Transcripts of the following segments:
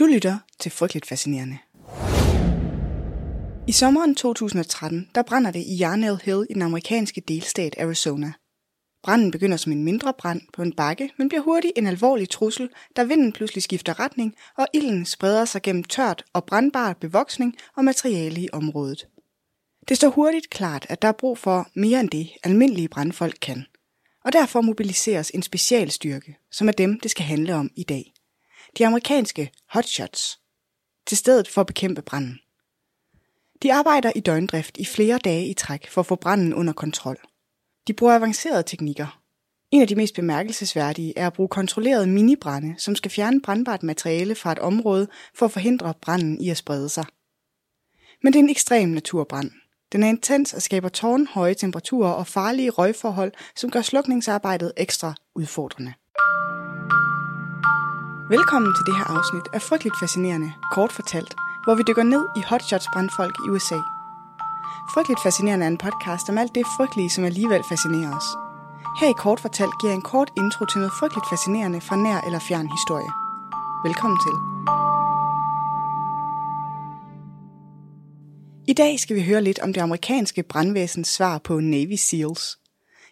Du lytter til Frygteligt Fascinerende. I sommeren 2013, der brænder det i Yarnell Hill i den amerikanske delstat Arizona. Branden begynder som en mindre brand på en bakke, men bliver hurtigt en alvorlig trussel, da vinden pludselig skifter retning, og ilden spreder sig gennem tørt og brandbar bevoksning og materiale i området. Det står hurtigt klart, at der er brug for mere end det, almindelige brandfolk kan. Og derfor mobiliseres en specialstyrke, som er dem, det skal handle om i dag. De amerikanske hotshots. Til stedet for at bekæmpe branden. De arbejder i døgndrift i flere dage i træk for at få branden under kontrol. De bruger avancerede teknikker. En af de mest bemærkelsesværdige er at bruge kontrolleret minibrænde, som skal fjerne brandbart materiale fra et område for at forhindre branden i at sprede sig. Men det er en ekstrem naturbrand. Den er intens og skaber tårnhøje temperaturer og farlige røgforhold, som gør slukningsarbejdet ekstra udfordrende. Velkommen til det her afsnit af Frygteligt Fascinerende, kort fortalt, hvor vi dykker ned i hotshots brandfolk i USA. Frygteligt Fascinerende er en podcast om alt det frygtelige, som alligevel fascinerer os. Her i kort fortalt giver jeg en kort intro til noget frygteligt fascinerende fra nær eller fjern historie. Velkommen til. I dag skal vi høre lidt om det amerikanske brandvæsens svar på Navy SEALs.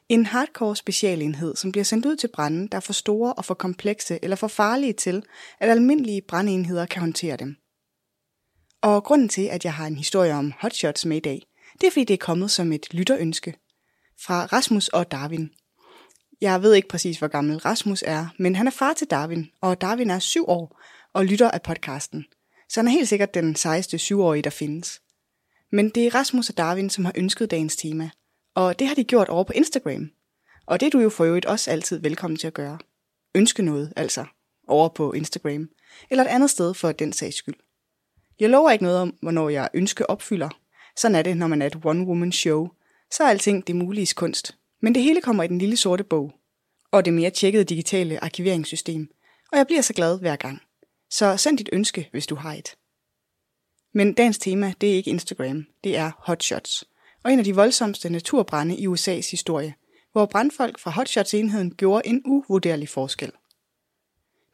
En hardcore specialenhed, som bliver sendt ud til branden, der er for store og for komplekse eller for farlige til, at almindelige brandenheder kan håndtere dem. Og grunden til, at jeg har en historie om hotshots med i dag, det er fordi det er kommet som et lytterønske fra Rasmus og Darwin. Jeg ved ikke præcis, hvor gammel Rasmus er, men han er far til Darwin, og Darwin er syv år og lytter af podcasten. Så han er helt sikkert den sejeste syvårige, der findes. Men det er Rasmus og Darwin, som har ønsket dagens tema, og det har de gjort over på Instagram. Og det er du jo for øvrigt også altid velkommen til at gøre. Ønske noget, altså, over på Instagram, eller et andet sted for den sags skyld. Jeg lover ikke noget om, hvornår jeg ønske opfylder. Sådan er det, når man er et one-woman show. Så er alting det mulige kunst. Men det hele kommer i den lille sorte bog. Og det mere tjekkede digitale arkiveringssystem. Og jeg bliver så glad hver gang. Så send dit ønske, hvis du har et. Men dagens tema, det er ikke Instagram, det er hotshots. Og en af de voldsomste naturbrænde i USA's historie, hvor brandfolk fra hotshots-enheden gjorde en uvurderlig forskel.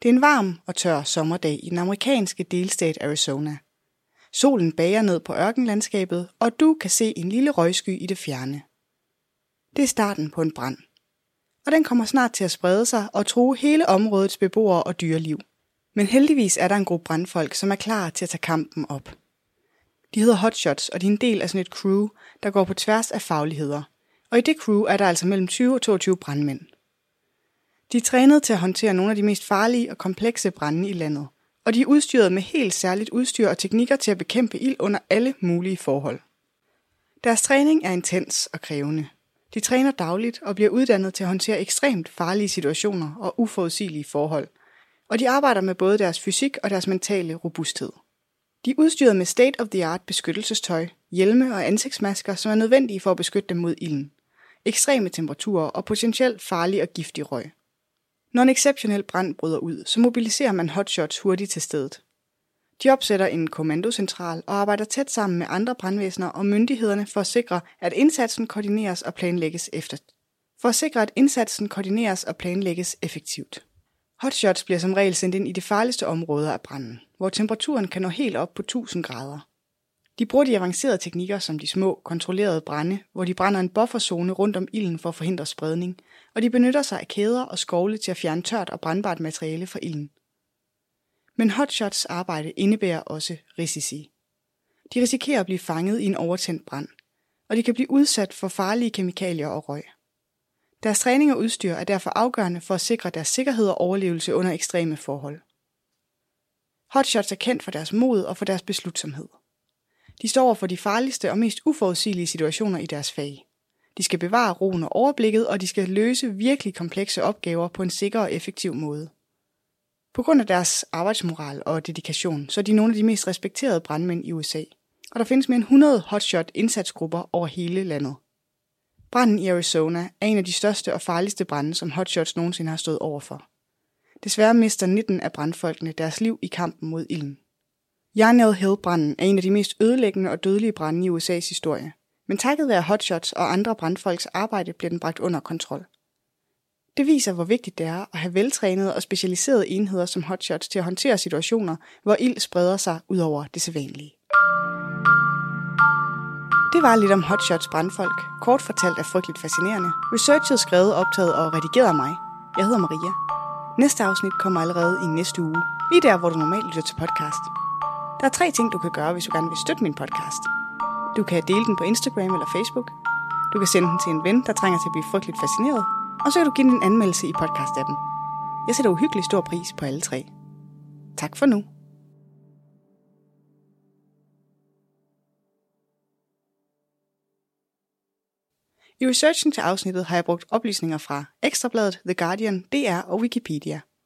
Det er en varm og tør sommerdag i den amerikanske delstat Arizona. Solen bager ned på ørkenlandskabet, og du kan se en lille røgsky i det fjerne. Det er starten på en brand. Og den kommer snart til at sprede sig og true hele områdets beboere og dyreliv. Men heldigvis er der en gruppe brandfolk, som er klar til at tage kampen op. De hedder Hotshots, og de er en del af sådan et crew, der går på tværs af fagligheder. Og i det crew er der altså mellem 20 og 22 brandmænd. De er trænet til at håndtere nogle af de mest farlige og komplekse brænde i landet, og de er udstyret med helt særligt udstyr og teknikker til at bekæmpe ild under alle mulige forhold. Deres træning er intens og krævende. De træner dagligt og bliver uddannet til at håndtere ekstremt farlige situationer og uforudsigelige forhold, og de arbejder med både deres fysik og deres mentale robusthed. De er udstyret med state-of-the-art beskyttelsestøj, hjelme og ansigtsmasker, som er nødvendige for at beskytte dem mod ilden, ekstreme temperaturer og potentielt farlig og giftig røg. Når en exceptionel brand bryder ud, så mobiliserer man hotshots hurtigt til stedet. De opsætter en kommandocentral og arbejder tæt sammen med andre brandvæsener og myndighederne for at sikre, at indsatsen koordineres og planlægges efter. For at sikre, at indsatsen koordineres og planlægges effektivt. Hotshots bliver som regel sendt ind i de farligste områder af branden, hvor temperaturen kan nå helt op på 1000 grader. De bruger de avancerede teknikker som de små, kontrollerede brænde, hvor de brænder en bufferzone rundt om ilden for at forhindre spredning, og de benytter sig af kæder og skovle til at fjerne tørt og brandbart materiale fra ilden. Men hotshots arbejde indebærer også risici. De risikerer at blive fanget i en overtændt brand, og de kan blive udsat for farlige kemikalier og røg. Deres træning og udstyr er derfor afgørende for at sikre deres sikkerhed og overlevelse under ekstreme forhold. Hotshots er kendt for deres mod og for deres beslutsomhed. De står over for de farligste og mest uforudsigelige situationer i deres fag. De skal bevare roen og overblikket, og de skal løse virkelig komplekse opgaver på en sikker og effektiv måde. På grund af deres arbejdsmoral og dedikation, så er de nogle af de mest respekterede brandmænd i USA. Og der findes mere end 100 hotshot indsatsgrupper over hele landet. Branden i Arizona er en af de største og farligste brænde, som hotshots nogensinde har stået overfor. Desværre mister 19 af brandfolkene deres liv i kampen mod ilden. Yarnell Hill-branden er en af de mest ødelæggende og dødelige brænde i USA's historie. Men takket være hotshots og andre brandfolks arbejde bliver den bragt under kontrol. Det viser, hvor vigtigt det er at have veltrænede og specialiserede enheder som hotshots til at håndtere situationer, hvor ild spreder sig ud over det sædvanlige. Det var lidt om hotshots brandfolk. Kort fortalt er frygteligt fascinerende. Researchet skrevet, optaget og redigeret af mig. Jeg hedder Maria. Næste afsnit kommer allerede i næste uge. Lige der, hvor du normalt lytter til podcast. Der er tre ting, du kan gøre, hvis du gerne vil støtte min podcast. Du kan dele den på Instagram eller Facebook. Du kan sende den til en ven, der trænger til at blive frygteligt fascineret. Og så kan du give den en anmeldelse i podcast-appen. Jeg sætter uhyggelig stor pris på alle tre. Tak for nu. I researchen til afsnittet har jeg brugt oplysninger fra Ekstrabladet, The Guardian, DR og Wikipedia.